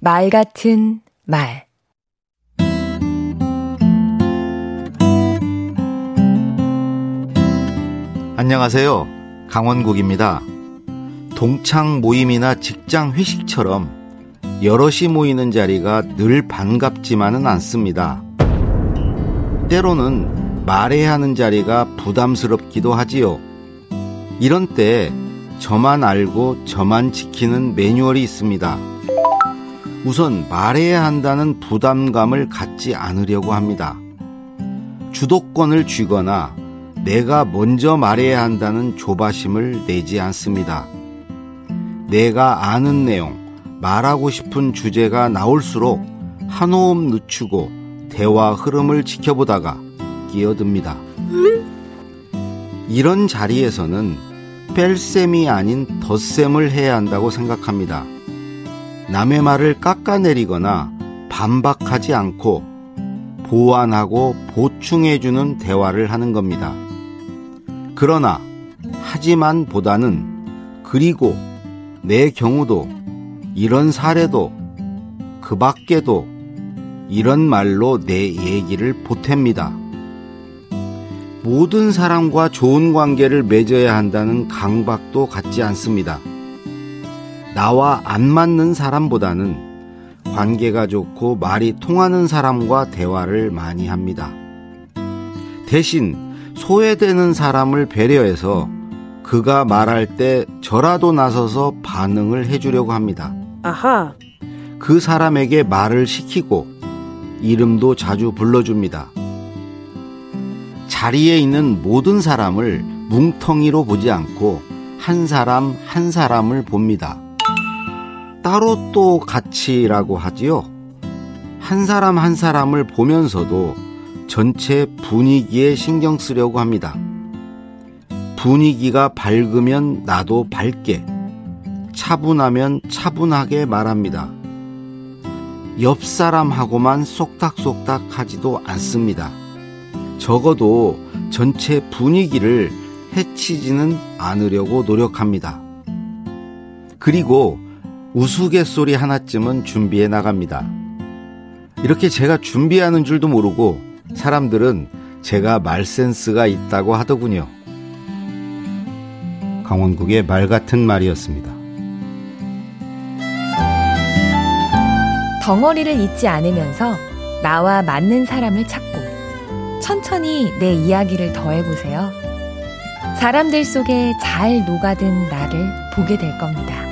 말 같은 말 안녕하세요. 강원국입니다. 동창 모임이나 직장 회식처럼 여럿이 모이는 자리가 늘 반갑지만은 않습니다. 때로는 말해야 하는 자리가 부담스럽기도 하지요. 이런 때 저만 알고 저만 지키는 매뉴얼이 있습니다. 우선 말해야 한다는 부담감을 갖지 않으려고 합니다. 주도권을 쥐거나 내가 먼저 말해야 한다는 조바심을 내지 않습니다. 내가 아는 내용, 말하고 싶은 주제가 나올수록 한 호흡 늦추고 대화 흐름을 지켜보다가 끼어듭니다. 이런 자리에서는 뺄셈이 아닌 덧셈을 해야 한다고 생각합니다. 남의 말을 깎아내리거나 반박하지 않고 보완하고 보충해주는 대화를 하는 겁니다. 그러나 하지만 보다는 그리고 내 경우도 이런 사례도 그 밖에도 이런 말로 내 얘기를 보탭니다. 모든 사람과 좋은 관계를 맺어야 한다는 강박도 갖지 않습니다. 나와 안 맞는 사람보다는 관계가 좋고 말이 통하는 사람과 대화를 많이 합니다. 대신 소외되는 사람을 배려해서 그가 말할 때 저라도 나서서 반응을 해주려고 합니다. 아하. 그 사람에게 말을 시키고 이름도 자주 불러줍니다. 자리에 있는 모든 사람을 뭉텅이로 보지 않고 한 사람 한 사람을 봅니다. 따로 또 같이라고 하지요. 한 사람 한 사람을 보면서도 전체 분위기에 신경 쓰려고 합니다. 분위기가 밝으면 나도 밝게, 차분하면 차분하게 말합니다. 옆 사람하고만 쏙닥쏙닥 하지도 않습니다. 적어도 전체 분위기를 해치지는 않으려고 노력합니다. 그리고 우스갯소리 하나쯤은 준비해 나갑니다. 이렇게 제가 준비하는 줄도 모르고 사람들은 제가 말센스가 있다고 하더군요. 강원국의 말 같은 말이었습니다. 덩어리를 잊지 않으면서 나와 맞는 사람을 찾고 천천히 내 이야기를 더해보세요. 사람들 속에 잘 녹아든 나를 보게 될 겁니다.